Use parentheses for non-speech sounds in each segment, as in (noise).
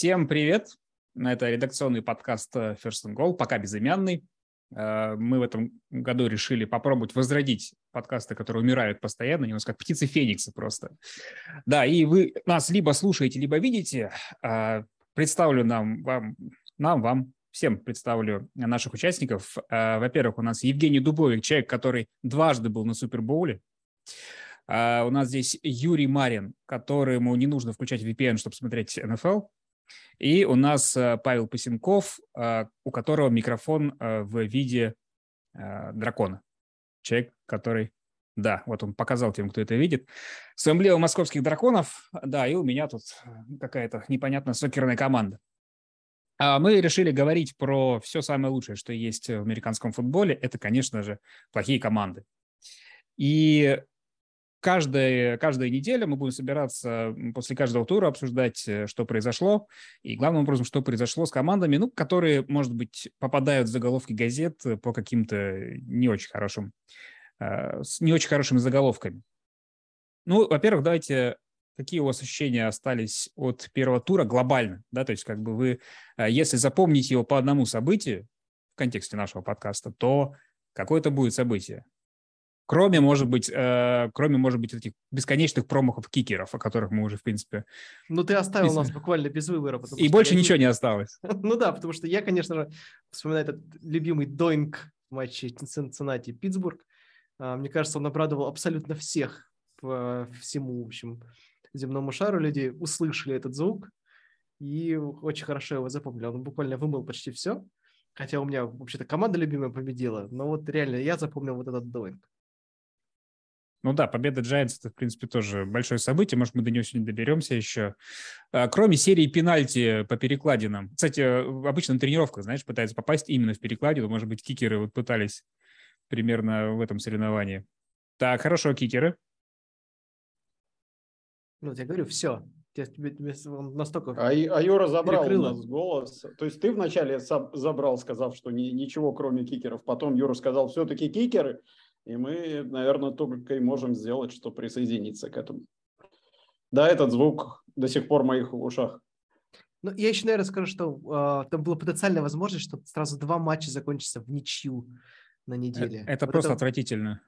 Всем привет! Это редакционный подкаст э, First and Goal, пока безымянный. Э, мы в этом году решили попробовать возродить подкасты, которые умирают постоянно, нас как птицы фениксы просто. Да, и вы нас либо слушаете, либо видите. Э, представлю нам, вам, нам, вам, всем представлю наших участников. Во-первых, у нас Евгений Дубовик, человек, который дважды был на Супербоуле. У нас здесь Юрий Марин, которому не нужно включать VPN, чтобы смотреть НФЛ. И у нас э, Павел Пасенков, э, у которого микрофон э, в виде дракона. Человек, который... Да, вот он показал тем, кто это видит. Эмблемой московских драконов. Да, и у меня тут какая-то непонятная сокерная команда. А мы решили говорить про все самое лучшее, что есть в американском футболе. Это, конечно же, плохие команды. И каждая, каждая неделя мы будем собираться после каждого тура обсуждать, э, что произошло, и главным образом, что произошло с командами, ну, которые, может быть, попадают в заголовки газет по каким-то не очень хорошим, э, с не очень хорошими заголовками. Ну, во-первых, давайте какие у вас ощущения остались от первого тура глобально, да, то есть как бы вы, э, если запомните его по одному событию в контексте нашего подкаста, то какое это будет событие? Кроме, может быть, э, кроме, может быть, этих бесконечных промахов кикеров, о которых мы уже, в принципе... Ну, ты оставил без... нас буквально без выбора. И больше ничего не осталось. (laughs) ну да, потому что я, конечно же, вспоминаю этот любимый доинг в матче Цинциннати Питтсбург. А, мне кажется, он обрадовал абсолютно всех по всему, в общем, земному шару. Люди услышали этот звук и очень хорошо его запомнили. Он буквально вымыл почти все. Хотя у меня вообще-то команда любимая победила, но вот реально я запомнил вот этот доинг. Ну да, победа Giants это, в принципе, тоже большое событие. Может, мы до него сегодня доберемся еще. А, кроме серии пенальти по перекладинам. Кстати, обычно на тренировках, знаешь, пытаются попасть именно в перекладину. Может быть, кикеры вот пытались примерно в этом соревновании. Так, хорошо, кикеры. Ну, я говорю, все. Тебе, тебе, тебе настолько а, а Юра забрал перекрыло. у нас голос. То есть ты вначале забрал, сказав, что ни, ничего кроме кикеров. Потом Юра сказал, все-таки кикеры. И мы, наверное, только и можем сделать, что присоединиться к этому. Да, этот звук до сих пор в моих ушах. Ну, я еще, наверное, скажу, что э, там была потенциальная возможность, что сразу два матча закончатся в ничью на неделе. Это, это вот просто это... отвратительно.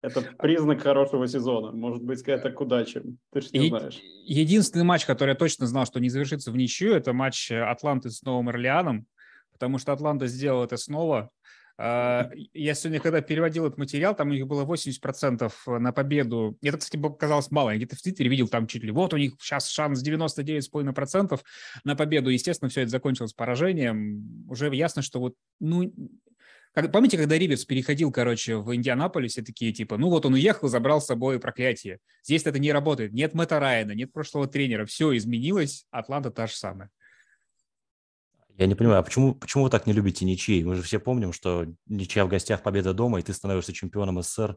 Это признак хорошего сезона. Может быть, это к удаче. Ты же не знаешь. Единственный матч, который я точно знал, что не завершится в ничью, это матч Атланты с Новым Орлеаном, потому что Атланта сделал это снова. А, я сегодня, когда переводил этот материал, там у них было 80% на победу. Это, кстати, казалось мало. Я где-то в Твиттере видел там чуть ли. Вот у них сейчас шанс 99,5% на победу. Естественно, все это закончилось поражением. Уже ясно, что вот, ну, как, помните, когда Риверс переходил, короче, в Индианаполисе, такие типа, ну вот он уехал, забрал с собой проклятие. Здесь это не работает. Нет Мэтта Райана, нет прошлого тренера. Все изменилось. Атланта та же самая. Я не понимаю, а почему, почему вы так не любите ничьи? Мы же все помним, что ничья в гостях, победа дома, и ты становишься чемпионом СССР.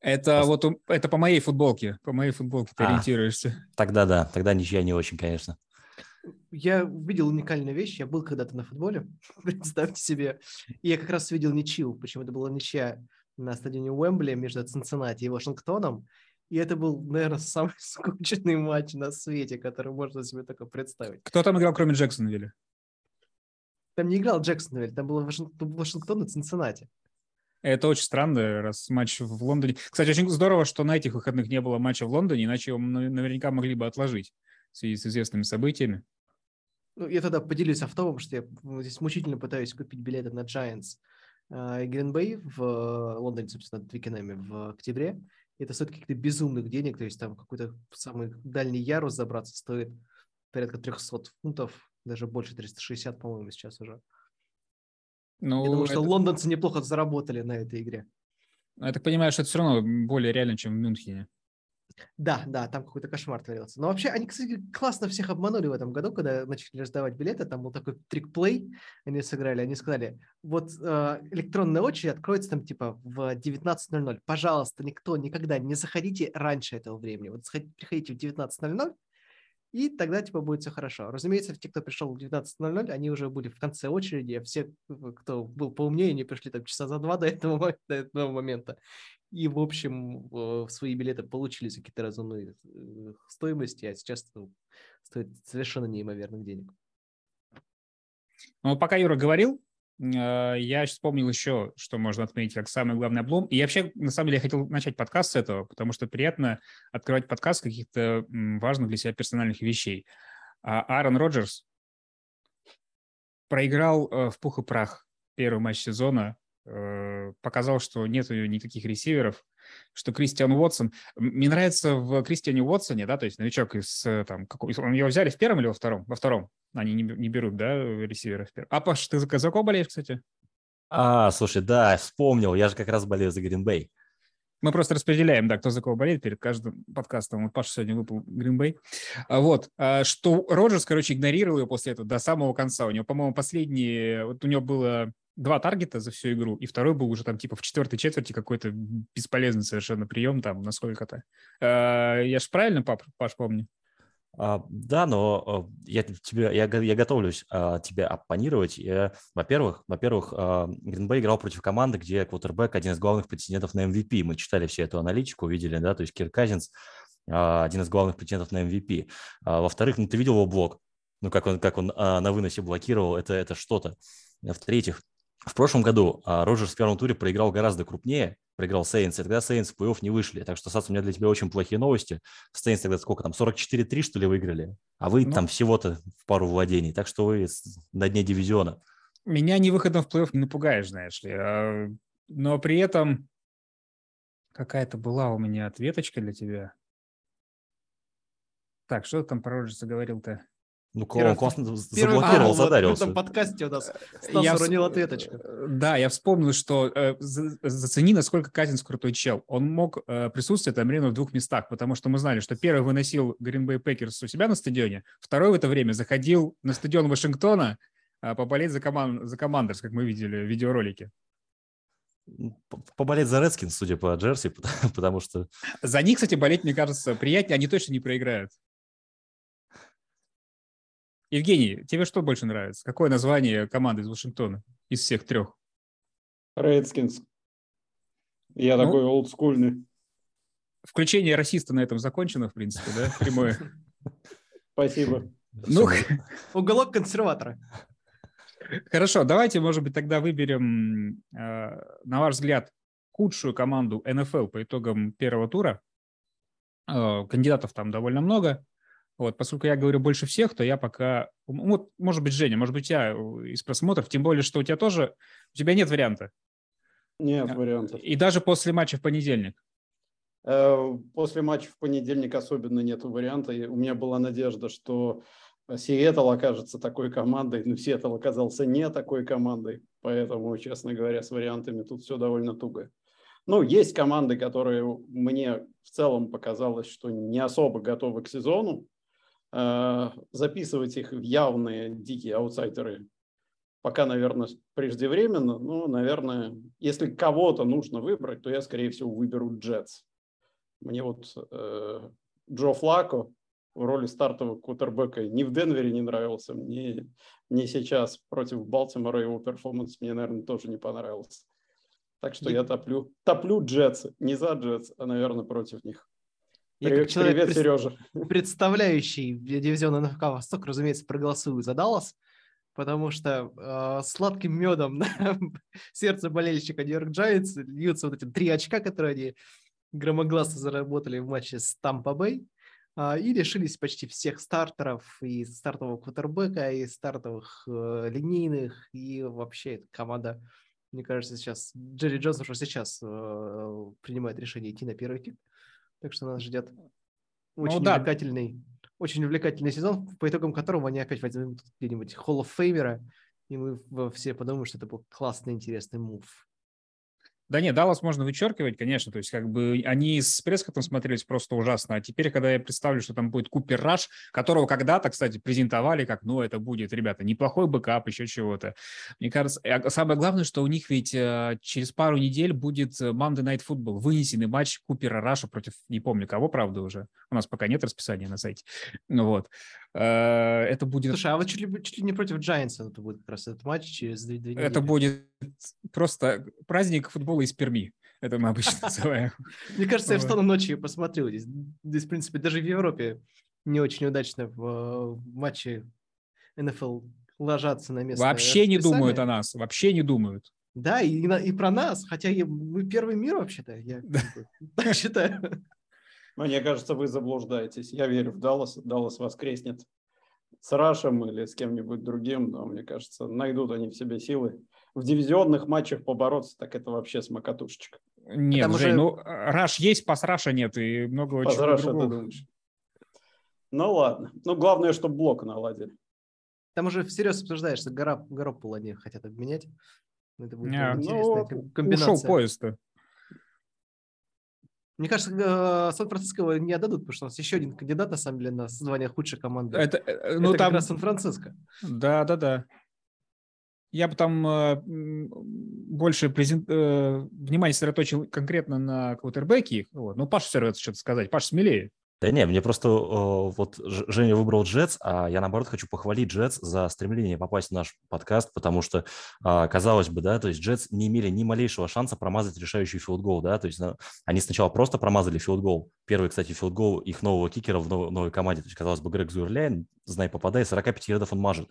Это Просто... вот это по моей футболке, по моей футболке ты а, ориентируешься. Тогда да, тогда ничья не очень, конечно. Я видел уникальную вещь, я был когда-то на футболе, (laughs) представьте себе, и я как раз видел ничью, почему это была ничья на стадионе Уэмбли между Цинциннати и Вашингтоном, и это был, наверное, самый (laughs) скучный матч на свете, который можно себе только представить. Кто там играл, кроме Джексонвилля? Там не играл Джексонвиль, там было Вашингтон, Вашингтон и Цинциннати. Это очень странно, раз матч в Лондоне. Кстати, очень здорово, что на этих выходных не было матча в Лондоне, иначе его наверняка могли бы отложить в связи с известными событиями. Ну, я тогда поделюсь автопом, что я здесь мучительно пытаюсь купить билеты на Giants и Гринбей в Лондоне, собственно, Твикенами в октябре. Это стоит каких-то безумных денег, то есть там какой-то самый дальний ярус забраться стоит порядка 300 фунтов, даже больше 360, по-моему, сейчас уже. Ну, Я думаю, это... что лондонцы неплохо заработали на этой игре. Ну, я так понимаю, что это все равно более реально, чем в Мюнхене. Да, да, там какой-то кошмар творился. Но вообще они, кстати, классно всех обманули в этом году, когда начали раздавать билеты. Там был такой трик-плей, они сыграли. Они сказали, вот э, электронная очередь откроется там типа в 19.00. Пожалуйста, никто никогда не заходите раньше этого времени. Вот приходите в 19.00, и тогда, типа, будет все хорошо. Разумеется, те, кто пришел в 19.00, они уже были в конце очереди, а все, кто был поумнее, они пришли там часа за два до этого, до этого момента. и, в общем, свои билеты получили за какие-то разумные э, стоимости, а сейчас это стоит совершенно неимоверных денег. Ну, пока Юра говорил, я вспомнил еще, что можно отметить как самый главный облом. И вообще, на самом деле, я хотел начать подкаст с этого, потому что приятно открывать подкаст каких-то важных для себя персональных вещей. А Аарон Роджерс проиграл э, в пух и прах первый матч сезона Э, показал, что нет никаких ресиверов, что Кристиан Уотсон... Мне нравится в Кристиане Уотсоне, да, то есть новичок из э, там... Какой, его взяли в первом или во втором? Во втором. Они не, не берут, да, ресиверов в первом. А, Паш, ты за кого болеешь, кстати? А, слушай, да, вспомнил. Я же как раз болею за Гринбей. Мы просто распределяем, да, кто за кого болеет перед каждым подкастом. Вот Паша сегодня выпал Гринбей. Вот, а, что Роджерс, короче, игнорировал ее после этого до самого конца. У него, по-моему, последние... Вот у него было два таргета за всю игру, и второй был уже там типа в четвертой четверти какой-то бесполезный совершенно прием там насколько-то. Э, я же правильно, пап, Паш, помню? А, да, но а, я тебе, я, я готовлюсь а, тебе оппонировать. Я, во-первых, во-первых, Гринбей играл против команды, где квотербек один из главных претендентов на MVP. Мы читали все эту аналитику, видели, да, то есть Кир Казинс а, один из главных претендентов на MVP. А, во-вторых, ну ты видел его блок, ну как он, как он а, на выносе блокировал, это, это что-то. В-третьих, в прошлом году а, Роджерс в первом туре проиграл гораздо крупнее, проиграл Сейнс, и тогда Сейнс в плей-офф не вышли. Так что, Сас, у меня для тебя очень плохие новости. Сейнс тогда сколько там, 44-3, что ли, выиграли? А вы ну, там всего-то в пару владений. Так что вы на дне дивизиона. Меня не выходом в плей-офф не напугаешь, знаешь ли. А, но при этом какая-то была у меня ответочка для тебя. Так, что ты там про Роджерса говорил-то? Ну, первый, он классно заблокировал, а, задарился. В этом подкасте у нас Стас я уронил ответочку. Э, да, я вспомнил, что э, зацени, насколько Казинс крутой чел. Он мог э, присутствовать примерно в двух местах, потому что мы знали, что первый выносил Green Bay Packers у себя на стадионе, второй в это время заходил на стадион Вашингтона э, поболеть за, команд, за Командерс, как мы видели в видеоролике. Поболеть за Редскинс, судя по Джерси, (laughs) потому что... За них, кстати, болеть, мне кажется, приятнее, они точно не проиграют. Евгений, тебе что больше нравится? Какое название команды из Вашингтона из всех трех? Redskins. Я ну, такой олдскульный. Включение расиста на этом закончено, в принципе, да? Прямое. (laughs) Спасибо. Ну, уголок консерватора. Хорошо, давайте, может быть, тогда выберем, э, на ваш взгляд, худшую команду НФЛ по итогам первого тура. Э, кандидатов там довольно много. Вот, поскольку я говорю больше всех, то я пока... Вот, может быть, Женя, может быть, я из просмотров, тем более, что у тебя тоже... У тебя нет варианта. Нет вариантов. И даже после матча в понедельник. Э, после матча в понедельник особенно нет варианта. У меня была надежда, что Сиэтл окажется такой командой, но Сиэтл оказался не такой командой. Поэтому, честно говоря, с вариантами тут все довольно туго. Ну, есть команды, которые мне в целом показалось, что не особо готовы к сезону. Э, записывать их в явные дикие аутсайдеры пока, наверное, преждевременно. Но, наверное, если кого-то нужно выбрать, то я, скорее всего, выберу Джетс. Мне вот э, Джо Флако в роли стартового квотербека ни в Денвере не нравился, мне не сейчас против Балтимора его перформанс мне, наверное, тоже не понравился. Так что я топлю, топлю Джетс, не за Джетс, а, наверное, против них. Я привет, как человек, привет, Сережа. представляющий дивизион НФК Восток, разумеется, проголосую за Даллас, потому что э, сладким медом на (laughs) сердце болельщика Нью-Йорк Джайнс льются вот эти три очка, которые они громогласно заработали в матче с Тампа Бэй, э, и лишились почти всех стартеров, и стартового квотербека, и стартовых э, линейных, и вообще команда, мне кажется, сейчас Джерри Джонс уже сейчас э, принимает решение идти на первый кик. Так что нас ждет ну очень ну, да. увлекательный, очень увлекательный сезон, по итогам которого они опять возьмут где-нибудь Hall of Famer, и мы все подумаем, что это был классный, интересный мув. Да нет, Даллас можно вычеркивать, конечно, то есть как бы они с Прескотом смотрелись просто ужасно, а теперь, когда я представлю, что там будет Купер Раш, которого когда-то, кстати, презентовали как, ну, это будет, ребята, неплохой бэкап, еще чего-то. Мне кажется, а самое главное, что у них ведь э, через пару недель будет э, Monday Night Football, вынесенный матч Купера Раша против, не помню кого, правда, уже, у нас пока нет расписания на сайте, ну вот. Э, это будет... Слушай, а вот чуть ли, чуть ли не против Джайнса это будет как раз этот матч через две, две недели. Это будет просто праздник футбола из Перми. Это мы обычно (laughs) называем. Мне кажется, я встану ночью и посмотрю. Здесь, здесь, в принципе, даже в Европе не очень удачно в, в матче НФЛ ложатся на место. Вообще не думают о нас, вообще не думают. Да, и, и про нас, хотя мы первый мир вообще-то, я (laughs) так считаю. Мне кажется, вы заблуждаетесь. Я верю в Даллас. Даллас воскреснет с Рашем или с кем-нибудь другим, но мне кажется, найдут они в себе силы. В дивизионных матчах побороться, так это вообще смокотушечка. Нет, Потому Жень, что... ну rush есть, pass rush а нет, и много пас чего Раша, другого. ты думаешь? Ну ладно. Ну главное, чтобы блок наладили. Там уже всерьез обсуждаешься, гора, Гаропула они хотят обменять. Это будет yeah. интересная ну, комбинация. Ушел поезд-то. Мне кажется, э, Сан-Франциско не отдадут, потому что у нас еще один кандидат, на самом деле, на звание худшей команды. Это, э, ну, Это там... как раз Сан-Франциско. Да, да, да. Я бы там э, больше презент... э, внимание сосредоточил конкретно на квотербеке. Вот. Ну, Паша все равно что-то сказать. Паша смелее. Да не, мне просто вот Женя выбрал Джетс, а я наоборот хочу похвалить Джетс за стремление попасть в наш подкаст, потому что, а, казалось бы, да, то есть Джетс не имели ни малейшего шанса промазать решающий филдгол, да, то есть ну, они сначала просто промазали филдгол. Первый, кстати, филдгол их нового кикера в новой команде, то есть, казалось бы, Грег Зуэрляйн, знай, попадай, 45 ярдов он мажет.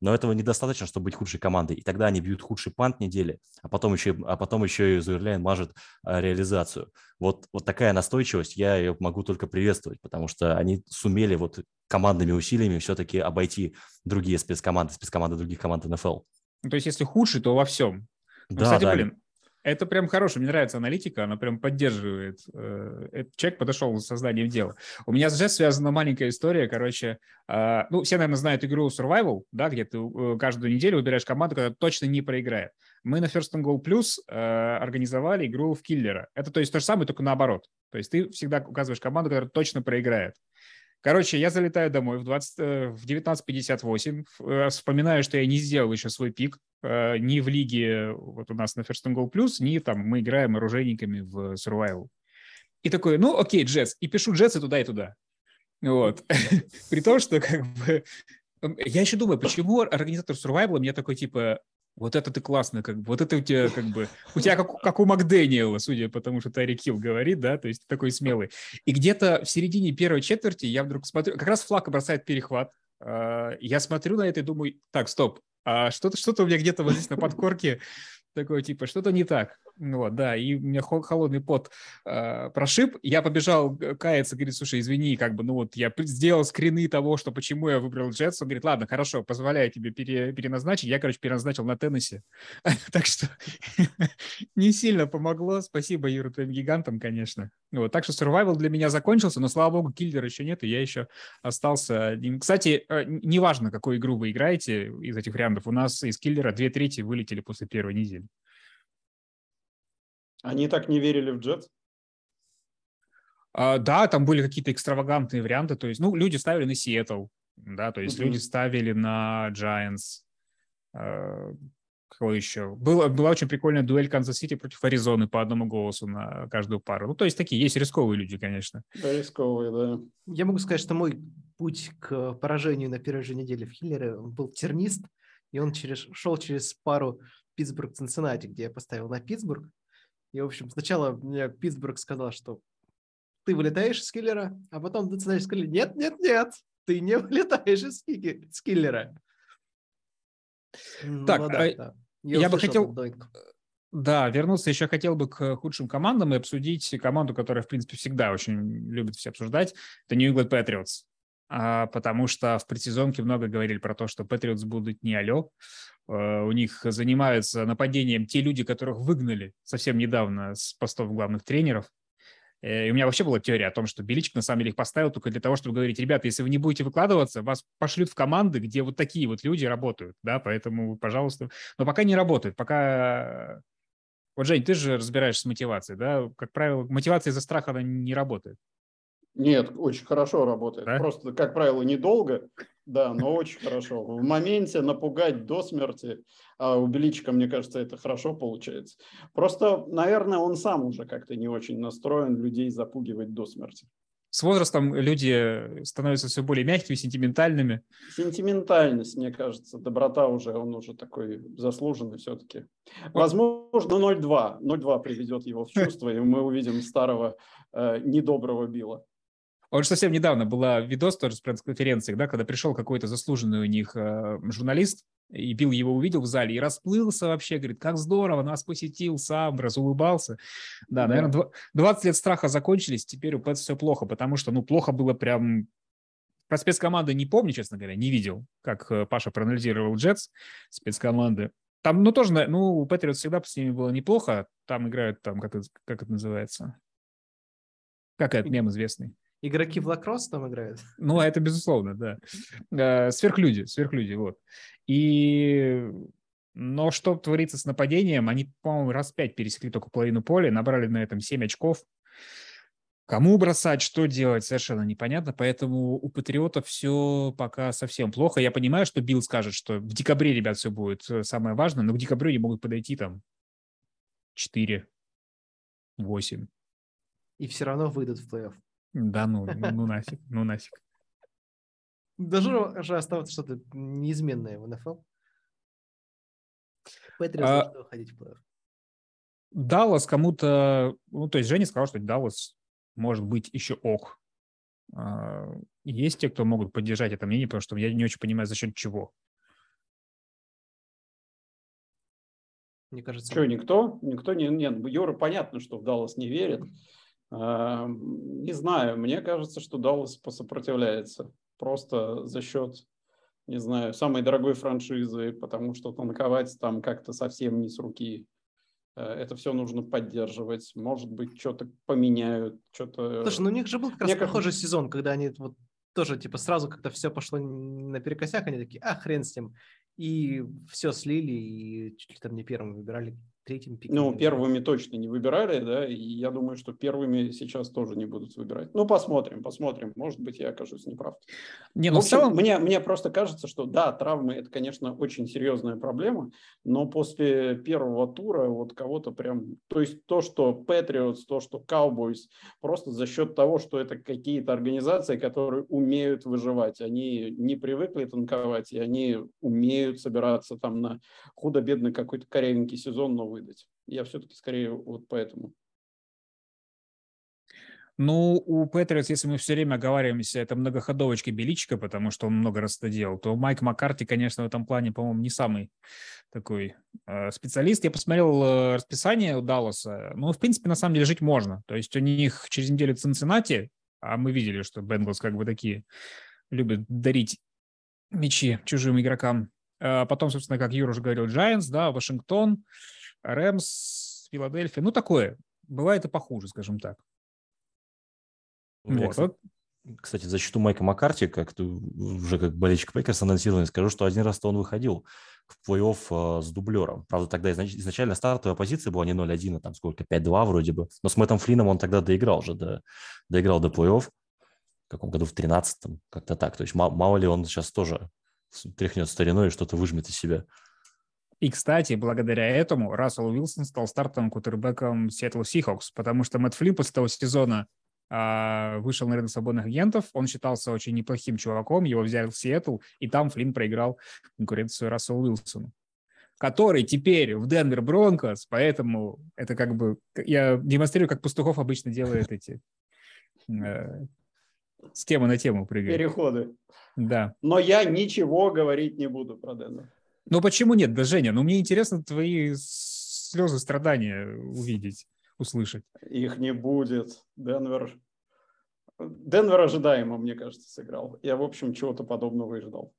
Но этого недостаточно, чтобы быть худшей командой. И тогда они бьют худший пант недели, а потом еще, а потом еще и Зуэрляйн мажет а, реализацию. Вот, вот такая настойчивость, я ее могу только приветствовать, потому что они сумели вот командными усилиями все-таки обойти другие спецкоманды, спецкоманды других команд НФЛ. Ну, то есть, если худший, то во всем. Ну, да, кстати, да. блин, это прям хорошо, мне нравится аналитика, она прям поддерживает. Э, этот человек подошел с созданием дела. У меня с связана маленькая история, короче, э, ну, все, наверное, знают игру Survival, да, где ты э, каждую неделю выбираешь команду, которая точно не проиграет. Мы на First and Goal Plus организовали игру в киллера. Это, то есть, то же самое, только наоборот. То есть ты всегда указываешь команду, которая точно проиграет. Короче, я залетаю домой в, 20, э, в 19.58, э, вспоминаю, что я не сделал еще свой пик э, ни в лиге, вот у нас на First and Goal Plus, ни там мы играем оружейниками в Survival. И такой, ну окей, Джетс. И пишу Джетс и туда, и туда. Вот. (laughs) При том, что как бы... Я еще думаю, почему организатор Survival мне такой, типа, вот это ты классно, как бы, вот это у тебя как бы, у тебя как, как у Макдэниела, судя по тому, что Тарик Хилл говорит, да, то есть такой смелый. И где-то в середине первой четверти я вдруг смотрю, как раз флаг бросает перехват, а, я смотрю на это и думаю, так, стоп, а что-то что у меня где-то вот здесь на подкорке такое, типа, что-то не так. Вот, да, и у меня холодный пот э, прошиб. Я побежал каяться, говорит, слушай, извини, как бы, ну вот я сделал скрины того, что почему я выбрал Джетс. Он говорит, ладно, хорошо, позволяю тебе пере, переназначить. Я, короче, переназначил на Теннессе. (laughs) так что (laughs) не сильно помогло. Спасибо, Юра, твоим гигантам, конечно. Вот, так что survival для меня закончился, но, слава богу, киллера еще нет, и я еще остался... Кстати, э, неважно, какую игру вы играете из этих вариантов, у нас из киллера две трети вылетели после первой недели. Они так не верили в Джетс? А, да, там были какие-то экстравагантные варианты. То есть, ну, люди ставили на Сиэтл, да, то есть uh-huh. люди ставили на Giants. А, кого еще? Была, была очень прикольная дуэль Канзас-Сити против Аризоны по одному голосу на каждую пару. Ну, то есть такие есть рисковые люди, конечно. Да, рисковые, да. Я могу сказать, что мой путь к поражению на первой же неделе в Киллере был тернист, и он через, шел через пару Питтсбург-Цинциннати, где я поставил на Питтсбург. И, в общем, сначала мне Питтсбург сказал, что ты вылетаешь из киллера, а потом ты сказали, нет, нет, нет, ты не (laughs) вылетаешь из, киллера. Так, ну, да, а да. Я, я бы хотел... Да, вернуться еще хотел бы к худшим командам и обсудить команду, которая, в принципе, всегда очень любит все обсуждать. Это New England Patriots. А, потому что в предсезонке много говорили про то, что Patriots будут не алё, у них занимаются нападением те люди, которых выгнали совсем недавно с постов главных тренеров. Э, и у меня вообще была теория о том, что Беличик на самом деле их поставил только для того, чтобы говорить, ребята, если вы не будете выкладываться, вас пошлют в команды, где вот такие вот люди работают, да, поэтому, пожалуйста. Но пока не работают, пока... Вот, Жень, ты же разбираешься с мотивацией, да? Как правило, мотивация из-за страха, она не работает. Нет, очень хорошо работает. Да? Просто, как правило, недолго, да, но очень хорошо. В моменте напугать до смерти, а у Беличика, мне кажется, это хорошо получается. Просто, наверное, он сам уже как-то не очень настроен людей запугивать до смерти. с возрастом люди становятся все более мягкими, сентиментальными. Сентиментальность, мне кажется, доброта уже, он уже такой заслуженный все-таки. Возможно, 0-2. 0-2 приведет его в чувство, и мы увидим старого э, недоброго Билла. Он же совсем недавно была видос тоже с пресс-конференции, да, когда пришел какой-то заслуженный у них э, журналист, и Билл его увидел в зале и расплылся вообще, говорит, как здорово, нас посетил сам, разулыбался. Да, да. наверное, 20 лет страха закончились, теперь у Пэтс все плохо, потому что, ну, плохо было прям... Про спецкоманды не помню, честно говоря, не видел, как э, Паша проанализировал Джетс, спецкоманды. Там, ну, тоже, ну, у Патриот всегда с ними было неплохо. Там играют, там, как это, как это называется? Как этот мем известный? Игроки в лакросс там играют? (laughs) Ну, это безусловно, да. Э, сверхлюди, сверхлюди, вот. И... Но что творится с нападением? Они, по-моему, раз пять пересекли только половину поля, набрали на этом 7 очков. Кому бросать, что делать, совершенно непонятно. Поэтому у Патриотов все пока совсем плохо. Я понимаю, что Билл скажет, что в декабре, ребят, все будет э, самое важное, но к декабрю они могут подойти там 4, 8. И все равно выйдут в плей-офф. Да ну, (laughs) ну, нафиг, ну нафиг. Даже же оставаться что-то неизменное в НФЛ. Патриотс а... должны уходить в плей-офф. Даллас кому-то... Ну, то есть Женя сказал, что Даллас может быть еще ок. А, есть те, кто могут поддержать это мнение, потому что я не очень понимаю, за счет чего. Мне кажется... Что, никто? Никто не... Нет, Юра, понятно, что в Даллас не верит. Не знаю, мне кажется, что Даллас посопротивляется просто за счет, не знаю, самой дорогой франшизы, потому что танковать там как-то совсем не с руки. Э, это все нужно поддерживать. Может быть, что-то поменяют, что-то... Слушай, ну у них же был как раз мне похожий как... сезон, когда они вот тоже типа сразу как-то все пошло наперекосяк, они такие, а хрен с ним. И все слили, и чуть ли там не первым выбирали третьим пиком. Ну, первыми точно не выбирали, да, и я думаю, что первыми сейчас тоже не будут выбирать. Ну, посмотрим, посмотрим. Может быть, я окажусь неправ. Не, ну, в, общем, в целом... мне, мне просто кажется, что да, травмы – это, конечно, очень серьезная проблема, но после первого тура вот кого-то прям... То есть то, что Patriots, то, что Cowboys, просто за счет того, что это какие-то организации, которые умеют выживать, они не привыкли танковать, и они умеют собираться там на худо-бедный какой-то корявенький сезон, но выдать. Я все-таки скорее вот поэтому. Ну, у Патриотс, если мы все время оговариваемся, это многоходовочка Беличка, потому что он много раз это делал, то Майк Маккарти, конечно, в этом плане, по-моему, не самый такой э, специалист. Я посмотрел э, расписание у Далласа. Ну, в принципе, на самом деле жить можно. То есть у них через неделю Цинциннати, а мы видели, что Бенглс как бы такие любят дарить мячи чужим игрокам. А потом, собственно, как Юра уже говорил, Giants, да, Вашингтон, Рэмс, Филадельфия. Ну, такое. Бывает и похуже, скажем так. Вот. Кстати, кстати, за счету Майка Маккарти, как ты уже как болельщик Пейкерс анонсирован, скажу, что один раз-то он выходил в плей-офф э, с дублером. Правда, тогда изначально стартовая позиция была не 0-1, а там сколько, 5-2 вроде бы. Но с Мэттом Флином он тогда доиграл уже, до, доиграл до плей-офф. В каком году? В 13-м, как-то так. То есть мало ли он сейчас тоже тряхнет стариной и что-то выжмет из себя. И, кстати, благодаря этому Рассел Уилсон стал стартовым кутербеком Seattle Seahawks, потому что Мэтт Флип после того сезона а, вышел на рынок свободных агентов, он считался очень неплохим чуваком, его взяли в Сиэтл, и там Флинн проиграл конкуренцию Расселу Уилсону, который теперь в Денвер Бронкос, поэтому это как бы... Я демонстрирую, как Пастухов обычно делает эти... Э, с темы на тему прыгает. Переходы. Да. Но я ничего говорить не буду про Денвер. Ну почему нет, да, Женя? Ну мне интересно твои слезы, страдания увидеть, услышать. Их не будет. Денвер... Денвер ожидаемо, мне кажется, сыграл. Я, в общем, чего-то подобного и ждал.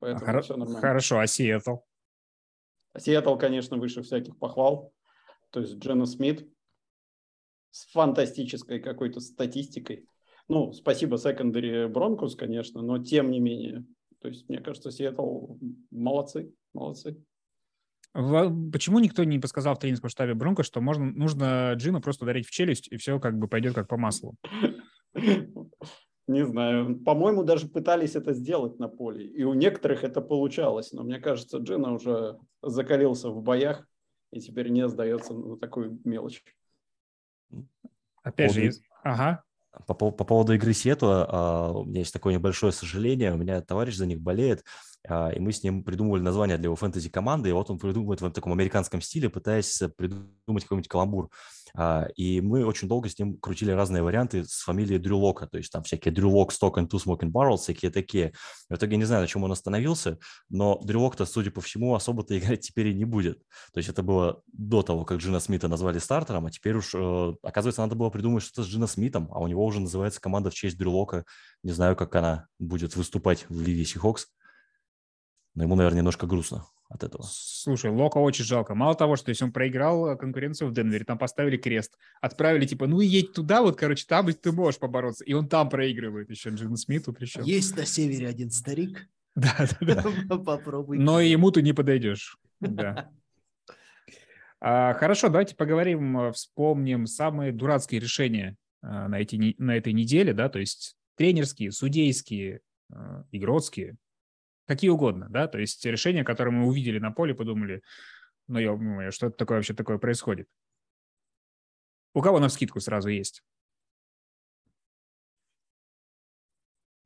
Поэтому Хор- все нормально. Хорошо, а Сиэтл? А Сиэтл, конечно, выше всяких похвал. То есть Джена Смит с фантастической какой-то статистикой. Ну, спасибо секондари Бронкус, конечно, но тем не менее. То есть, мне кажется, Сиэтл молодцы, молодцы. Почему никто не подсказал в тренинговом штабе Бронко, что можно, нужно Джину просто ударить в челюсть, и все как бы пойдет как по маслу? Не знаю. По-моему, даже пытались это сделать на поле. И у некоторых это получалось. Но мне кажется, Джина уже закалился в боях и теперь не сдается на такую мелочь. Опять же, ага. По, по поводу игры Сиэтла, а, у меня есть такое небольшое сожаление. У меня товарищ за них болеет, и мы с ним придумывали название для его фэнтези-команды, и вот он придумывает в таком американском стиле, пытаясь придумать какой-нибудь каламбур. А, и мы очень долго с ним крутили разные варианты с фамилией Дрю Лока, то есть там всякие Дрю Лок, Stock and Two Smoking Barrels, всякие такие. В итоге не знаю, на чем он остановился, но Дрю Лок-то, судя по всему, особо-то (laughs) играть теперь и не будет. То есть это было до того, как Джина Смита назвали стартером, а теперь уж, э, оказывается, надо было придумать что-то с Джина Смитом, а у него уже называется команда в честь Дрю Лока. Не знаю, как она будет выступать в Лиге Сихокс но ему, наверное, немножко грустно от этого. Слушай, Лока очень жалко. Мало того, что если он проиграл э, конкуренцию в Денвере, там поставили крест, отправили типа, ну и едь туда, вот, короче, там ты можешь побороться. И он там проигрывает еще Джин Смиту причем. Есть на севере один старик. (laughs) Да, да, да. (laughs) Попробуй. Но ему ты не подойдешь. Да. А, хорошо, давайте поговорим, э, вспомним самые дурацкие решения э, на, эти, на этой неделе, да, то есть тренерские, судейские, игротские какие угодно, да, то есть решения, которые мы увидели на поле, подумали, ну, ё что такое вообще такое происходит. У кого на скидку сразу есть?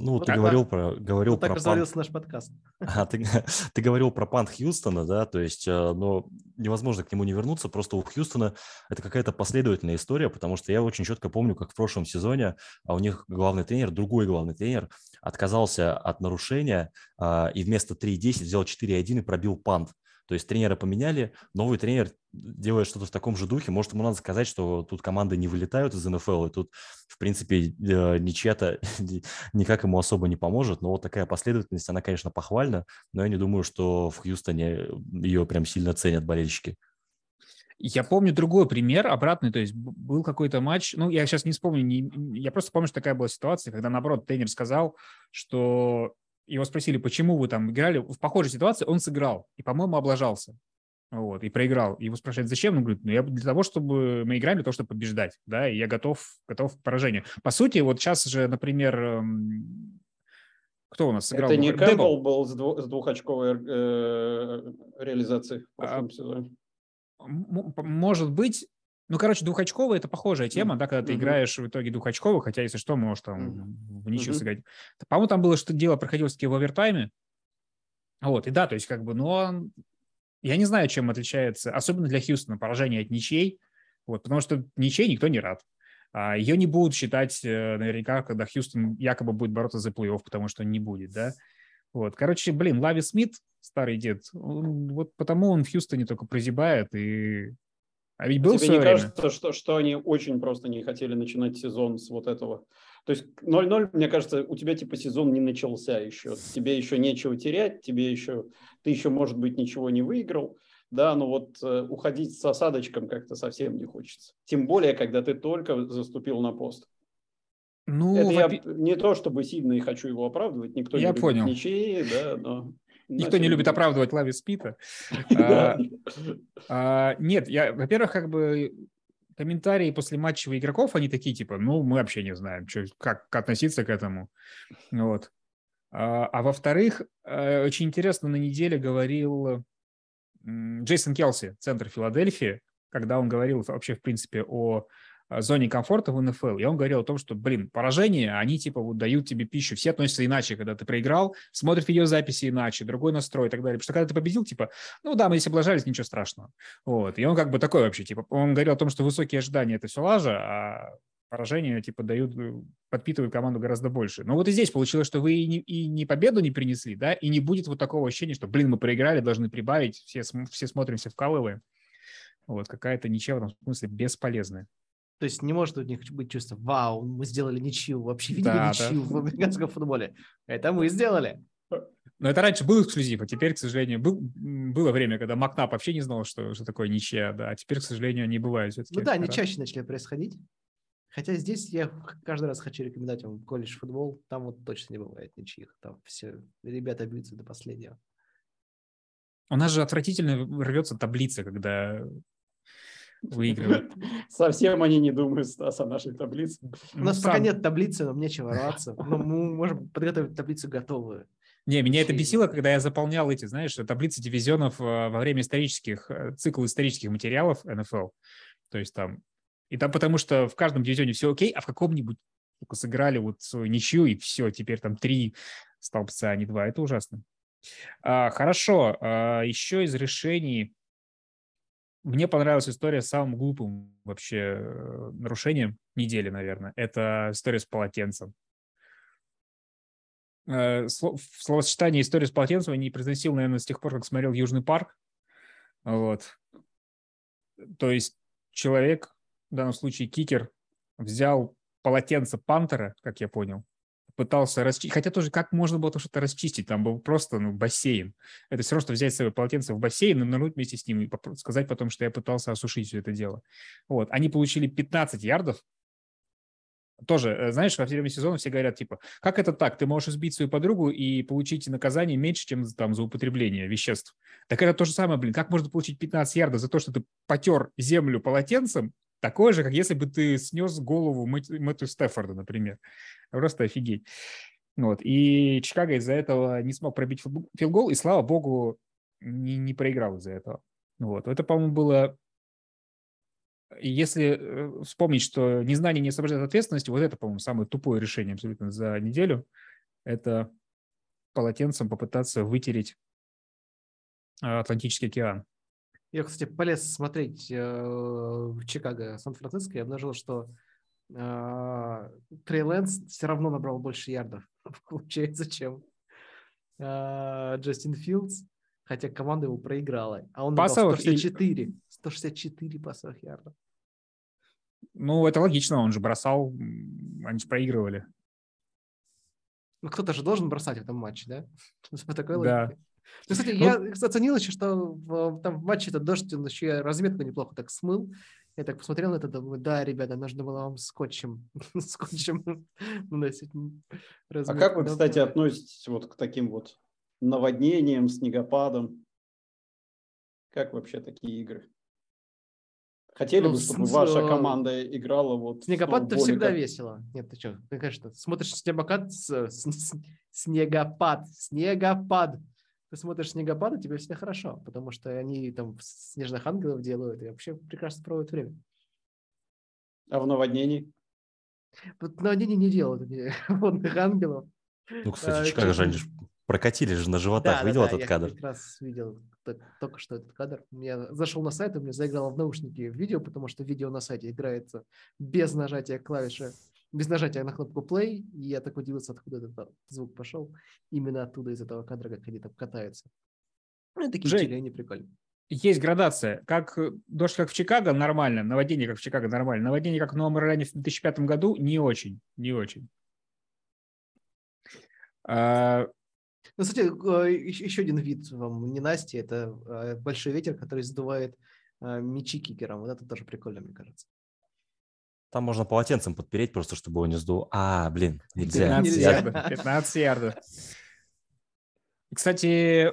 Ну, вот ты так, говорил про, говорил вот так про разорился пан... наш подкаст. А, ты, (laughs) ты говорил про пант Хьюстона, да, то есть, э, но невозможно к нему не вернуться, просто у Хьюстона это какая-то последовательная история, потому что я очень четко помню, как в прошлом сезоне а у них главный тренер, другой главный тренер, отказался от нарушения а, и вместо 3.10 взял 4.1 и пробил пант. То есть тренера поменяли, новый тренер делает что-то в таком же духе. Может, ему надо сказать, что тут команды не вылетают из НФЛ, и тут, в принципе, э, ничья-то (laughs) никак ему особо не поможет. Но вот такая последовательность, она, конечно, похвальна, но я не думаю, что в Хьюстоне ее прям сильно ценят болельщики. Я помню другой пример, обратный, то есть был какой-то матч, ну, я сейчас не вспомню, не, я просто помню, что такая была ситуация, когда, наоборот, тренер сказал, что его спросили, почему вы там играли в похожей ситуации, он сыграл и, по-моему, облажался. Вот, и проиграл. И его спрашивают, зачем? Он говорит, ну, я для того, чтобы мы играем для того, чтобы побеждать, да, и я готов, готов к поражению. По сути, вот сейчас же, например, эм, кто у нас сыграл? Это не Кэмпбелл был с, двух, с двухочковой э, реализацией в прошлом а, сезоне. Может быть, ну, короче, двухочковый – это похожая тема, да, когда ты mm-hmm. играешь в итоге двухочковый, хотя, если что, можешь там mm-hmm. в ничью mm-hmm. сыграть. По-моему, там было, что дело проходило в овертайме. Вот, и да, то есть как бы, но я не знаю, чем отличается, особенно для Хьюстона, поражение от ничей, вот, потому что ничей никто не рад. А ее не будут считать э, наверняка, когда Хьюстон якобы будет бороться за плей-офф, потому что не будет, да. Вот, короче, блин, Лави Смит, старый дед, он, вот потому он в Хьюстоне только прозябает и а ведь был Тебе не время. кажется, что, что они очень просто не хотели начинать сезон с вот этого? То есть 0-0, мне кажется, у тебя типа сезон не начался еще. Тебе еще нечего терять, тебе еще, ты еще, может быть, ничего не выиграл. Да, но вот э, уходить с осадочком как-то совсем не хочется. Тем более, когда ты только заступил на пост. Ну, Это я не то, чтобы сильно и хочу его оправдывать, никто я не понял. ничьи, да, но Никто не любит оправдывать Лави Спита. (laughs) А, а, нет, я, во-первых, как бы комментарии после матчевых игроков, они такие, типа, ну, мы вообще не знаем, как относиться к этому. Вот. А, а во-вторых, э, очень интересно, на неделе говорил Джейсон Келси, центр Филадельфии, когда он говорил вообще, в принципе, о зоне комфорта в НФЛ, и он говорил о том, что, блин, поражения, они типа вот дают тебе пищу, все относятся иначе, когда ты проиграл, смотрят видеозаписи иначе, другой настрой и так далее. Потому что когда ты победил, типа, ну да, мы здесь облажались, ничего страшного. Вот, и он как бы такой вообще, типа, он говорил о том, что высокие ожидания – это все лажа, а поражения, типа, дают, э, подпитывают команду гораздо больше. Но вот и здесь получилось, что вы и не, и не победу не принесли, да, и не будет вот такого ощущения, что, блин, мы проиграли, должны прибавить, все, все смотрим, все вкалываем. Вот, какая-то ничего в этом смысле бесполезная. То есть не может у них быть чувство, вау, мы сделали ничью, вообще видели да, ничью да. в американском футболе. Это мы сделали. Но это раньше был эксклюзив, а теперь, к сожалению, был, было время, когда Макнап вообще не знал, что, что такое ничья, да, а теперь, к сожалению, не бывает. Ну да, они чаще начали происходить. Хотя здесь я каждый раз хочу рекомендовать вам колледж футбол, там вот точно не бывает ничьих, там все ребята бьются до последнего. У нас же отвратительно рвется таблица, когда выигрывают. (laughs) Совсем они не думают, Стас, о нашей таблице. У нас пока нет таблицы, нам нечего рваться. Но мы можем подготовить таблицу готовую. Не, меня это бесило, когда я заполнял эти, знаешь, таблицы дивизионов э, во время исторических, э, цикла исторических материалов НФЛ. То есть там, и там потому что в каждом дивизионе все окей, а в каком-нибудь только сыграли вот свою ничью, и все, теперь там три столбца, а не два. Это ужасно. А, хорошо, а, еще из решений мне понравилась история с самым глупым вообще э, нарушением недели, наверное. Это история с полотенцем. Э, словосочетание «история с полотенцем» я не произносил, наверное, с тех пор, как смотрел «Южный парк». Вот. То есть человек, в данном случае кикер, взял полотенце пантера, как я понял, пытался расчистить. Хотя тоже как можно было что-то расчистить? Там был просто ну, бассейн. Это все равно, что взять свое полотенце в бассейн и нырнуть вместе с ним и сказать потом, что я пытался осушить все это дело. Вот. Они получили 15 ярдов. Тоже, э, знаешь, во время сезона все говорят, типа, как это так? Ты можешь избить свою подругу и получить наказание меньше, чем там за употребление веществ. Так это то же самое, блин. Как можно получить 15 ярдов за то, что ты потер землю полотенцем, такое же, как если бы ты снес голову Мэтту Стефорда, например. Просто офигеть. Вот. И Чикаго из-за этого не смог пробить филгол, и, слава богу, не, не проиграл из-за этого. Вот. Это, по-моему, было... Если э, вспомнить, что незнание не освобождает от ответственности, вот это, по-моему, самое тупое решение абсолютно за неделю. Это полотенцем попытаться вытереть э, Атлантический океан. Я, кстати, полез смотреть э, в Чикаго, Сан-Франциско, и обнаружил, что Трей Лэнс все равно набрал больше ярдов. (laughs) Получается, чем э, Джастин Филдс, хотя команда его проиграла. А он набрал 164, 164 пасовых ярдов. Ну, это логично, он же бросал, они же проигрывали. Ну, кто-то же должен бросать в этом матче, да? (laughs) По такой да. логике. Ну, кстати, ну, я оценил еще, что в, там в матче этот дождь, он еще разметку неплохо так смыл. Я так посмотрел на это, думаю, да, ребята, нужно было вам скотчем, (laughs) скотчем (laughs) наносить А как вы, кстати, относитесь вот к таким вот наводнениям, снегопадам? Как вообще такие игры? Хотели ну, бы, чтобы с, ваша команда играла вот... Снегопад это всегда весело. Нет, ты что, ты, конечно, смотришь снегопад, с, снегопад, снегопад ты смотришь снегопады, тебе всегда хорошо, потому что они там снежных ангелов делают и вообще прекрасно проводят время. А в наводнении? Вот наводнение не делают (laughs) водных ангелов. Ну, кстати, а, Чикаго же они прокатили же на животах. Да, видел да, этот я кадр? Я как раз видел только что этот кадр. Я зашел на сайт, и мне заиграло в наушники видео, потому что видео на сайте играется без нажатия клавиши без нажатия на кнопку play, и я так удивился, откуда этот звук пошел. Именно оттуда, из этого кадра, как они там катаются. Ну, такие Жень, они прикольные. Есть градация. Как дождь, как в Чикаго, нормально. Наводнение, как в Чикаго, нормально. Наводнение, как в Новом Орлеане в 2005 году, не очень. Не очень. А... Ну, кстати, э, еще один вид вам ненасти – это э, большой ветер, который сдувает э, мячи кикером. Вот это тоже прикольно, мне кажется. Там можно полотенцем подпереть просто, чтобы его не сдул. А, блин, нельзя. 15 ярдов. (laughs) 15 ярдов. Кстати,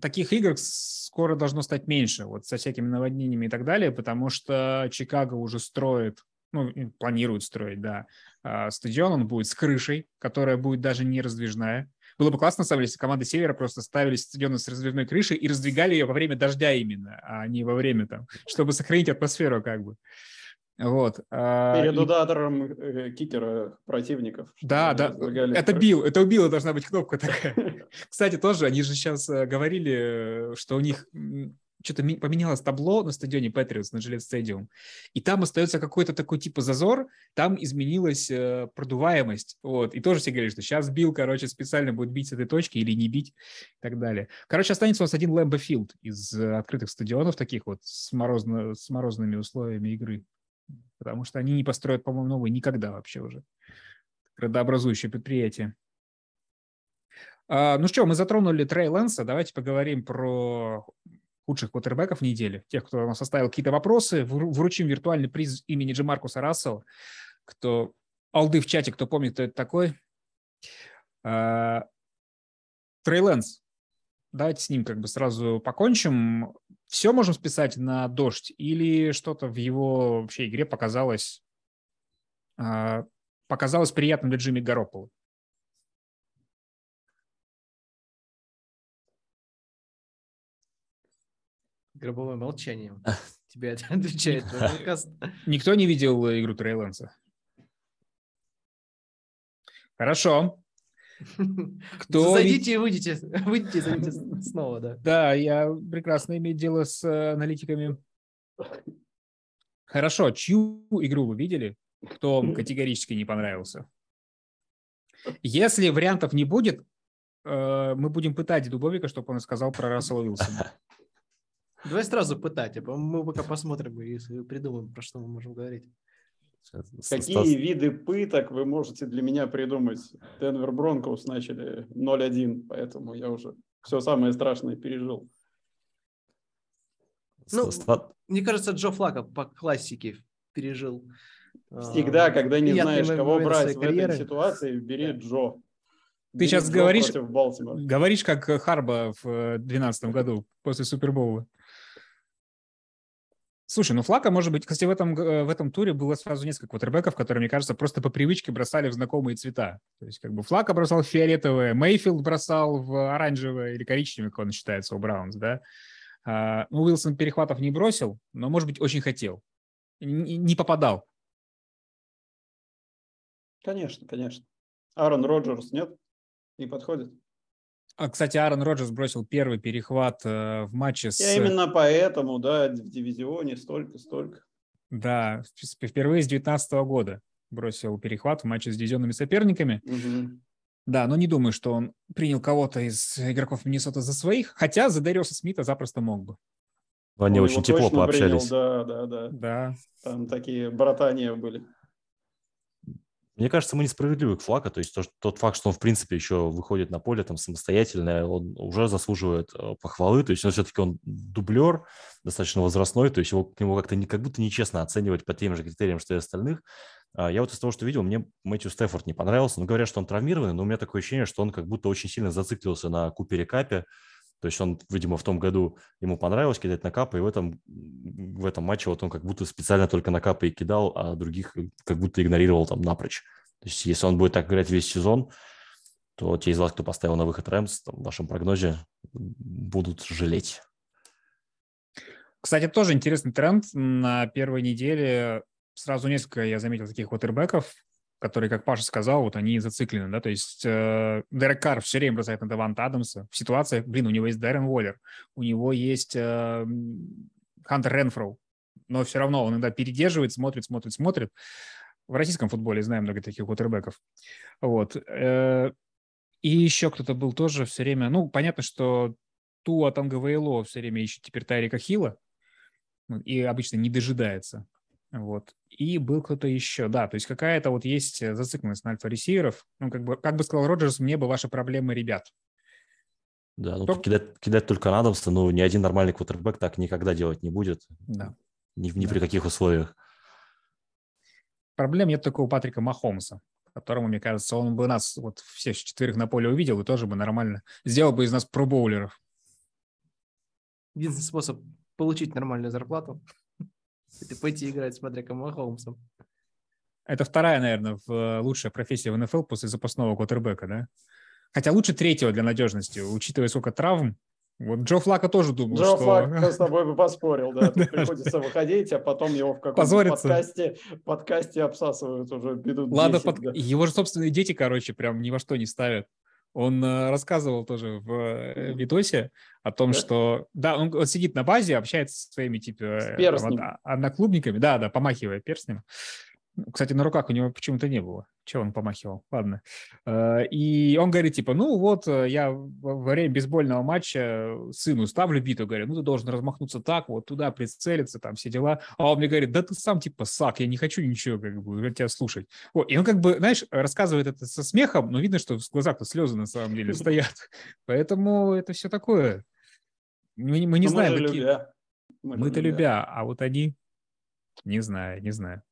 таких игр скоро должно стать меньше, вот со всякими наводнениями и так далее, потому что Чикаго уже строит, ну, планирует строить, да, а, стадион, он будет с крышей, которая будет даже не раздвижная. Было бы классно, на самом деле, если команды Севера просто ставили стадионы с раздвижной крышей и раздвигали ее во время дождя именно, а не во время там, чтобы сохранить атмосферу как бы. Вот. А, Перед ударом э, кикера противников. Да, да. Это бил, это убило должна быть кнопка (laughs) такая. Кстати, тоже они же сейчас э, говорили, что у них что-то поменялось табло на стадионе Патриотс, на Жилет Стадиум, и там остается какой-то такой типа зазор, там изменилась э, продуваемость, вот, и тоже все говорили, что сейчас бил, короче, специально будет бить с этой точки или не бить и так далее. Короче, останется у нас один Лэмбо Филд из открытых стадионов таких вот с, морозно, с морозными условиями игры потому что они не построят, по-моему, новые никогда вообще уже. Градообразующее предприятие. А, ну что, мы затронули Трей Лэнса, давайте поговорим про худших квотербеков недели. Тех, кто нам составил какие-то вопросы, вручим виртуальный приз имени Джимаркуса Рассела. Кто алды в чате, кто помнит, кто это такой. А, Трей Лэнс. Давайте с ним как бы сразу покончим все можем списать на дождь или что-то в его вообще игре показалось, э, показалось приятным для Джимми Гаропола? Гробовое молчание. Тебе отвечает Никто не видел игру Трейланса? Хорошо. Кто Зайдите и выйдите, (laughs) выйдите и зайдите снова, да. Да, я прекрасно имею дело с э, аналитиками. Хорошо, чью игру вы видели? Кто вам (laughs) категорически не понравился? Если вариантов не будет, э, мы будем пытать Дубовика, чтобы он сказал про Рассела Уилсона. (laughs) Давай сразу пытать, а мы пока посмотрим и придумаем, про что мы можем говорить. Какие Стас... виды пыток вы можете для меня придумать? Денвер Бронкоус начали 0-1, поэтому я уже все самое страшное пережил. Ну, Ста... мне кажется, Джо Флака по классике пережил. Всегда, а, когда не знаешь, кого брать в этой ситуации, бери Джо. Ты бери сейчас Джо говоришь, говоришь, как Харба в 2012 году после Супербоула. Слушай, ну Флака, может быть, кстати, в этом, в этом туре было сразу несколько квотербеков, которые, мне кажется, просто по привычке бросали в знакомые цвета. То есть как бы Флака бросал в фиолетовое, Мейфилд бросал в оранжевое или коричневое, как он считается у Браунс, да. А, ну, Уилсон перехватов не бросил, но, может быть, очень хотел. Не, не попадал. Конечно, конечно. Аарон Роджерс нет? Не подходит? А, кстати, Аарон Роджерс бросил первый перехват э, в матче с... Я именно поэтому, да, в дивизионе столько-столько. Да, впервые с 2019 года бросил перехват в матче с дивизионными соперниками. Угу. Да, но не думаю, что он принял кого-то из игроков Миннесота за своих, хотя за Дариоса Смита запросто мог бы. Они он очень тепло пообщались. Принял, да, да, да. Да. Там такие братания были. Мне кажется, мы несправедливы к Флака, то есть то, тот факт, что он, в принципе, еще выходит на поле там самостоятельно, он уже заслуживает э, похвалы, то есть он все-таки он дублер, достаточно возрастной, то есть его, к нему как-то не, как будто нечестно оценивать по тем же критериям, что и остальных. А я вот из того, что видел, мне Мэтью Стефорд не понравился, но говорят, что он травмированный, но у меня такое ощущение, что он как будто очень сильно зациклился на Купере Капе, то есть он, видимо, в том году ему понравилось кидать на капы, и в этом, в этом матче вот он как будто специально только на капы и кидал, а других как будто игнорировал там напрочь. То есть если он будет так играть весь сезон, то те из вас, кто поставил на выход Рэмс, в вашем прогнозе будут жалеть. Кстати, тоже интересный тренд. На первой неделе сразу несколько я заметил таких вотербеков, которые, как Паша сказал, вот они зациклены, да, то есть э, Дерек Карр все время бросает на Даванта Адамса. В ситуации, блин, у него есть Дэрен Уоллер, у него есть э, Хантер Ренфроу, но все равно он иногда передерживает, смотрит, смотрит, смотрит. В российском футболе знаем много таких кутербеков. Вот. Э, и еще кто-то был тоже все время... Ну, понятно, что Туа Танговейло все время ищет теперь Тайрика Хила и обычно не дожидается. Вот. И был кто-то еще. Да, то есть какая-то вот есть зацикленность на альфа-ресиверов. Ну, как бы, как бы сказал Роджерс, мне бы ваши проблемы, ребят. Да, ну, Только... кидать, кидать только Адамса, ну, ни один нормальный квотербек так никогда делать не будет. Да. Ни, ни да. при каких условиях проблем нет такого Патрика Махомса, которому, мне кажется, он бы нас вот всех четверых на поле увидел и тоже бы нормально сделал бы из нас пробоулеров. Единственный способ получить нормальную зарплату – это пойти играть с Патриком Махомсом. Это вторая, наверное, в лучшая профессия в НФЛ после запасного квотербека, да? Хотя лучше третьего для надежности, учитывая сколько травм вот Джо Флака тоже думал, Джо что... Флак (laughs) с тобой бы поспорил, да. Тут приходится выходить, а потом его в каком-то подкасте, подкасте обсасывают уже Ладно, 10, под... да. его же собственные дети, короче, прям ни во что не ставят. Он э, рассказывал тоже в э, видосе о том, да? что... Да, он, он сидит на базе, общается со своими, типа, э, там, одноклубниками. Да, да, помахивая перстнем. Кстати, на руках у него почему-то не было. Чего он помахивал? Ладно. Э, и он говорит, типа, ну вот, э, я во время бейсбольного матча сыну ставлю биту, говорю, ну ты должен размахнуться так, вот туда прицелиться, там все дела. А он мне говорит, да ты сам типа сак, я не хочу ничего как бы тебя слушать. Вот. И он как бы, знаешь, рассказывает это со смехом, но видно, что в глазах-то слезы на самом деле (laughs) стоят. Поэтому это все такое. Мы, мы не но знаем, какие... Мы-то любя, а вот они... Не знаю, не знаю.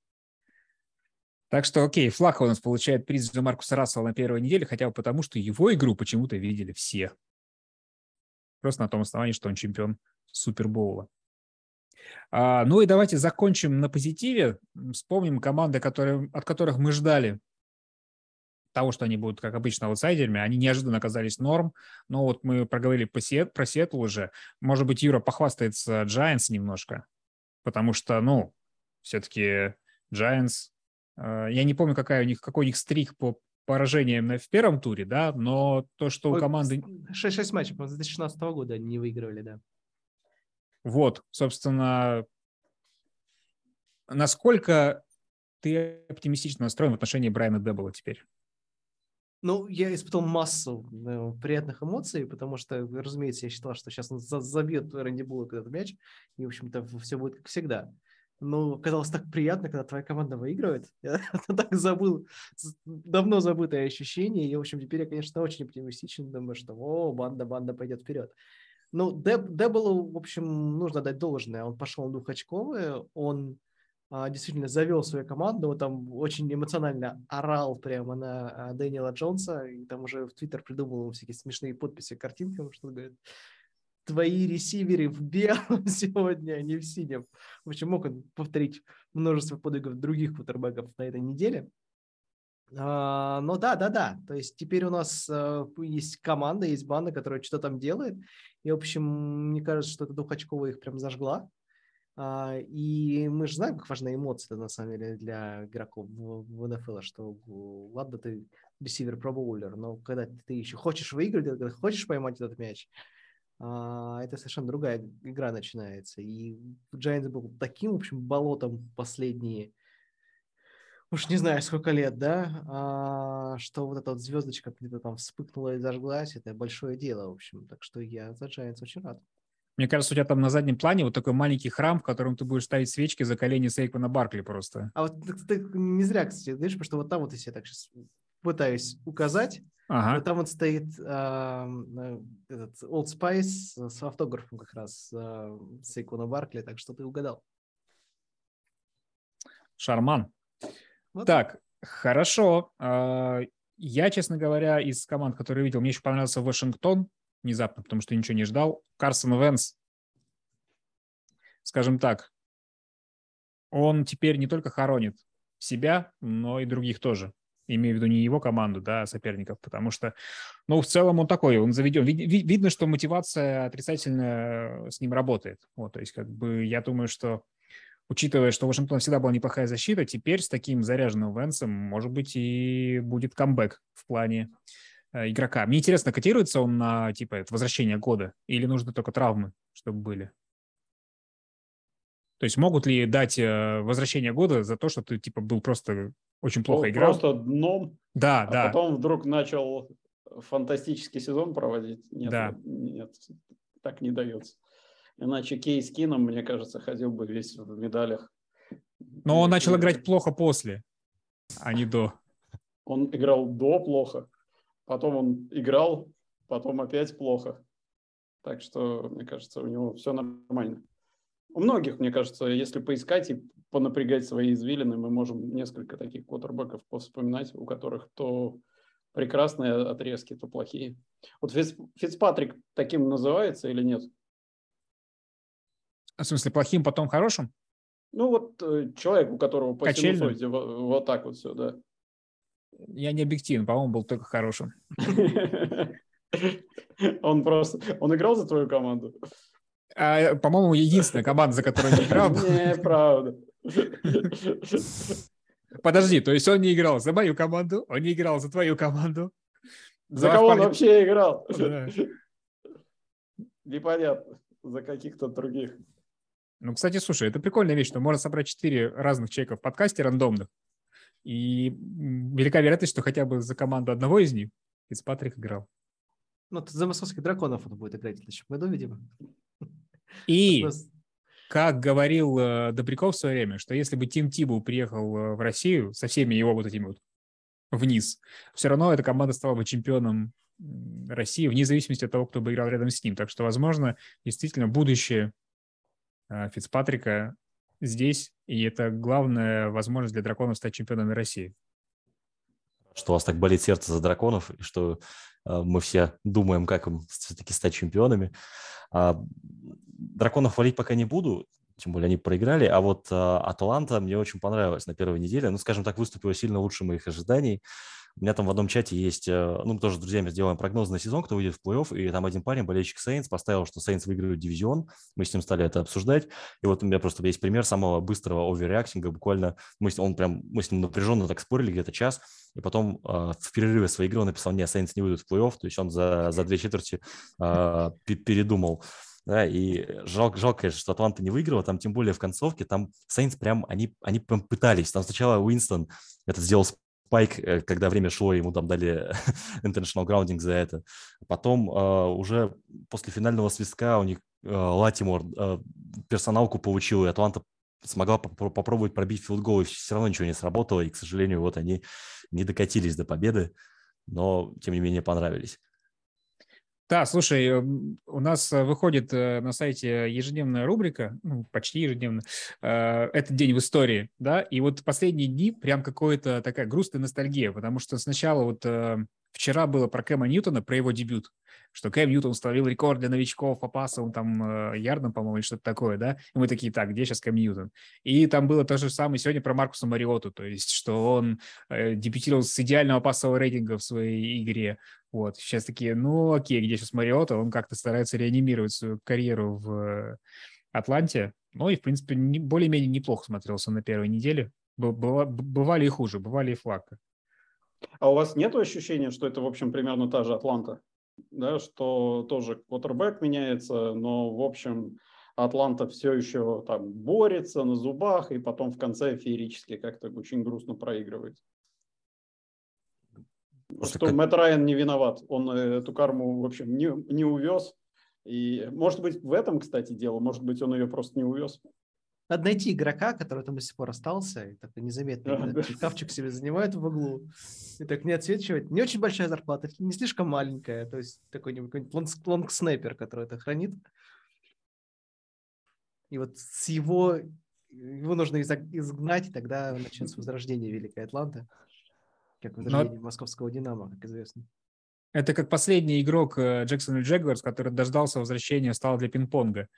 Так что, окей, Флаха у нас получает приз за Маркуса Рассела на первой неделе, хотя бы потому, что его игру почему-то видели все. Просто на том основании, что он чемпион Супербоула. А, ну и давайте закончим на позитиве. Вспомним команды, которые, от которых мы ждали того, что они будут, как обычно, аутсайдерами. Они неожиданно оказались норм. Но вот мы проговорили про Сиэтл уже. Может быть, Юра похвастается Giants немножко, потому что, ну, все-таки Giants я не помню, какая у них, какой у них стрик по поражением в первом туре, да, но то, что у команды... 6-6 матчей, с 2016 года они не выигрывали, да. Вот, собственно, насколько ты оптимистично настроен в отношении Брайана Деббела теперь? Ну, я испытал массу ну, приятных эмоций, потому что, разумеется, я считал, что сейчас он забьет Рэнди Буллок этот мяч, и, в общем-то, все будет как всегда. Но казалось так приятно, когда твоя команда выигрывает. (laughs) Я (laughs) так забыл, давно забытое ощущение. И, в общем, теперь я, конечно, очень оптимистичен. Думаю, что, о, банда, банда пойдет вперед. Ну, Дебелу, в общем, нужно дать должное. Он пошел двухочковый, он а, действительно завел свою команду, он там очень эмоционально орал прямо на а, Дэниела Джонса, и там уже в Твиттер придумал всякие смешные подписи картинкам, что говорит, твои ресиверы в белом (laughs) сегодня, а не в синем. В общем, мог он повторить множество подвигов других кутербеков на этой неделе. А, но да, да, да. То есть теперь у нас а, есть команда, есть банда, которая что-то там делает. И, в общем, мне кажется, что эта двухочковая их прям зажгла. А, и мы же знаем, как важны эмоции на самом деле для игроков в НФЛ, что ладно, ты ресивер пробоулер, но когда ты еще хочешь выиграть, когда хочешь поймать этот мяч, это совершенно другая игра начинается. И Giants был таким, в общем, болотом последние, уж не знаю, сколько лет, да, а, что вот эта вот звездочка где-то там вспыхнула и зажглась, это большое дело, в общем. Так что я за Giants очень рад. Мне кажется, у тебя там на заднем плане вот такой маленький храм, в котором ты будешь ставить свечки за колени Сейквана Баркли просто. А вот ты, ты не зря, кстати, знаешь, потому что вот там вот я так сейчас пытаюсь указать. Ага. Там вот стоит э, этот Old Spice с автографом как раз э, Сейквана Баркли, так что ты угадал. Шарман. Вот. Так, хорошо. А, я, честно говоря, из команд, которые видел, мне еще понравился Вашингтон внезапно, потому что ничего не ждал. Карсон Венс, скажем так, он теперь не только хоронит себя, но и других тоже. Имею в виду не его команду, да, а соперников, потому что, ну, в целом он такой, он заведен. видно, что мотивация отрицательная с ним работает. Вот, то есть, как бы, я думаю, что, учитывая, что Вашингтон всегда была неплохая защита, теперь с таким заряженным Венсом, может быть, и будет камбэк в плане Э, игрока. Мне интересно, котируется он на типа возвращение года или нужны только травмы, чтобы были? То есть могут ли дать э, возвращение года за то, что ты типа был просто очень плохо был играл? Просто дном. Да, а да. потом вдруг начал фантастический сезон проводить. Нет, да. нет, так не дается. Иначе Кейс Кином, мне кажется, ходил бы весь в медалях. Но он начал играть плохо после, а не до. Он играл до плохо потом он играл, потом опять плохо. Так что, мне кажется, у него все нормально. У многих, мне кажется, если поискать и понапрягать свои извилины, мы можем несколько таких квотербеков вспоминать, у которых то прекрасные отрезки, то плохие. Вот Фиц, Фицпатрик таким называется или нет? В смысле, плохим, потом хорошим? Ну вот э, человек, у которого по синусоиде вот, вот так вот все, да. Я не объективен, по-моему, был только хорошим. (laughs) Он просто... Он играл за твою команду? А, по-моему, единственная команда, за которую не играл. (laughs) Неправда. Подожди, то есть он не играл за мою команду, он не играл за твою команду. За, за кого он вообще играл? Да. Непонятно. За каких-то других. Ну, кстати, слушай, это прикольная вещь, что можно собрать четыре разных человека в подкасте рандомных. И велика вероятность, что хотя бы за команду одного из них Фицпатрик играл. Ну, за московских драконов он будет играть в следующем году, видимо. И, как говорил э, Добряков в свое время, что если бы Тим Тибу приехал э, в Россию со всеми его вот этими вот вниз, все равно эта команда стала бы чемпионом России, вне зависимости от того, кто бы играл рядом с ним. Так что, возможно, действительно будущее э, Фицпатрика здесь, и это главная возможность для драконов стать чемпионами России. Что у вас так болит сердце за драконов, и что э, мы все думаем, как им все-таки стать чемпионами. Драконов валить пока не буду. тем более они проиграли. А вот Атланта мне очень понравилась на первой неделе. Ну, скажем так, выступила сильно лучше моих ожиданий. У меня там в одном чате есть, э, ну, мы тоже с друзьями сделаем прогноз на сезон, кто выйдет в плей-офф, и там один парень, болельщик Сейнс, поставил, что Сейнс выиграют дивизион. Мы с ним стали это обсуждать. И вот у меня просто есть пример самого быстрого оверреактинга. Буквально мы с, он прям, мы с ним напряженно так спорили где-то час, и потом э, в перерыве своей игры он написал, не, Сейнс не выйдут в плей-офф, то есть он за, за две четверти э, передумал. Да, и жалко, жалко, конечно, что Атланта не выиграла, там тем более в концовке, там Сейнс прям, они, они прям пытались, там сначала Уинстон это сделал Пайк, э, когда время шло, ему там дали (laughs) intentional grounding за это. Потом э, уже после финального свистка у них э, Латимор э, персоналку получил, и Атланта смогла поп- попробовать пробить филдгол, и все равно ничего не сработало, и, к сожалению, вот они не докатились до победы, но, тем не менее, понравились. Да, слушай, у нас э, выходит э, на сайте ежедневная рубрика, ну, почти ежедневно, э, «Этот день в истории», да, и вот последние дни прям какая-то такая грустная ностальгия, потому что сначала вот вчера было про Кэма Ньютона, про его дебют, что Кэм Ньютон установил рекорд для новичков по пасовым там ярдам, по-моему, или что-то такое, да, и мы такие, так, где сейчас Кэм Ньютон? И там было то же самое сегодня про Маркуса Мариоту, то есть, что он дебютировал с идеального пасового рейтинга в своей игре, вот, сейчас такие, ну окей, где сейчас Мариота, он как-то старается реанимировать свою карьеру в Атланте. Ну и, в принципе, не, более-менее неплохо смотрелся на первой неделе. Бывали и хуже, бывали и флака. А у вас нет ощущения, что это, в общем, примерно та же Атланта? Да, что тоже квотербек меняется, но, в общем, Атланта все еще там борется на зубах, и потом в конце феерически как-то очень грустно проигрывает. Просто что как... Мэтт Райан не виноват. Он э, эту карму, в общем, не, не увез. И, может быть, в этом, кстати, дело. Может быть, он ее просто не увез. Надо найти игрока, который там до сих пор остался, и такой незаметный да, да. шкафчик себе занимает в углу, и так не отсвечивает. Не очень большая зарплата, не слишком маленькая, то есть такой какой-нибудь лонг-снайпер, который это хранит. И вот с его, его нужно изгнать, и тогда начнется возрождение Великой Атланты. Как возрождение Но... московского «Динамо», как известно. Это как последний игрок Джексон Джегварс, который дождался возвращения, стал для пинг-понга э,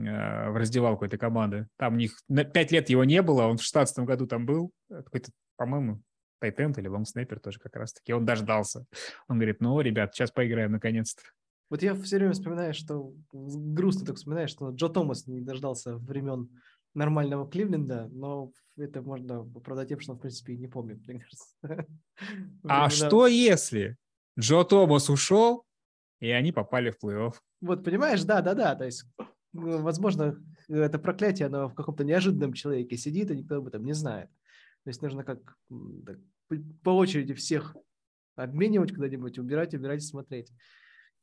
в раздевалку этой команды. Там у них на пять лет его не было, он в 16 году там был, какой-то, по-моему, тайтенд или лонгснайпер тоже как раз-таки. Он дождался. Он говорит, ну, ребят, сейчас поиграем наконец-то. Вот я все время вспоминаю, что грустно так вспоминаю, что Джо Томас не дождался времен нормального Кливленда, но это можно оправдать тем, что он, в принципе, не помнит, мне кажется. (laughs) А что если Джо Томас ушел, и они попали в плей-офф? Вот, понимаешь, да-да-да, то есть, ну, возможно, это проклятие, оно в каком-то неожиданном человеке сидит, и никто об этом не знает. То есть нужно как так, по очереди всех обменивать куда-нибудь, убирать, убирать и смотреть.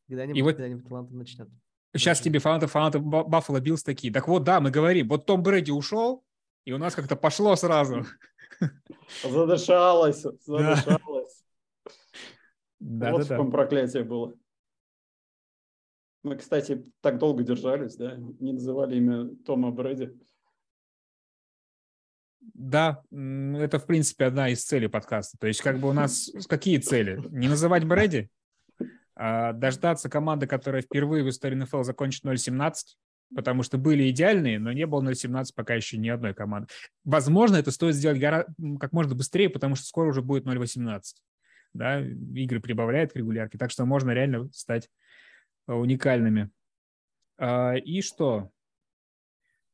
Когда-нибудь, вот... когда-нибудь талант начнет. Сейчас тебе фанаты, фанаты Баффало Биллс такие. Так вот, да, мы говорим, вот Том Брэди ушел, и у нас как-то пошло сразу. (laughs) Задышалось, задышалось. Да, вот да, в каком проклятие было. Мы, кстати, так долго держались, да, не называли имя Тома Брэди. Да, это, в принципе, одна из целей подкаста. То есть, как бы у нас какие цели? Не называть Брэди? А, дождаться команды, которая впервые в истории НФЛ закончит 0-17, потому что были идеальные, но не было 0-17 пока еще ни одной команды. Возможно, это стоит сделать как можно быстрее, потому что скоро уже будет 0-18. Да, игры прибавляют к регулярке, так что можно реально стать а, уникальными. А, и что?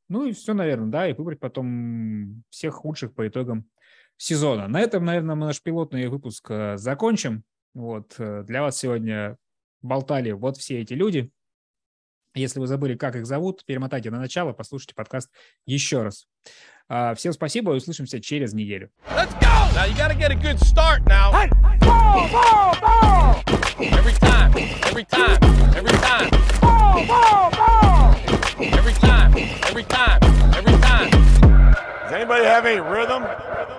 Ну и все, наверное, да, и выбрать потом всех худших по итогам сезона. На этом, наверное, наш пилотный выпуск закончим. Вот, э, для вас сегодня болтали вот все эти люди. Если вы забыли, как их зовут, перемотайте на начало, послушайте подкаст еще раз. А, всем спасибо и услышимся через неделю. Let's go! Now you gotta get a good start now. Hey, ball, ball, ball! Every time, every time, every time. Ball, ball, ball! Every time, every time, every time. Does anybody have any rhythm?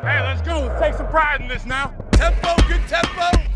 Hey, let's go. Let's take some pride in this now. Tempo, good tempo.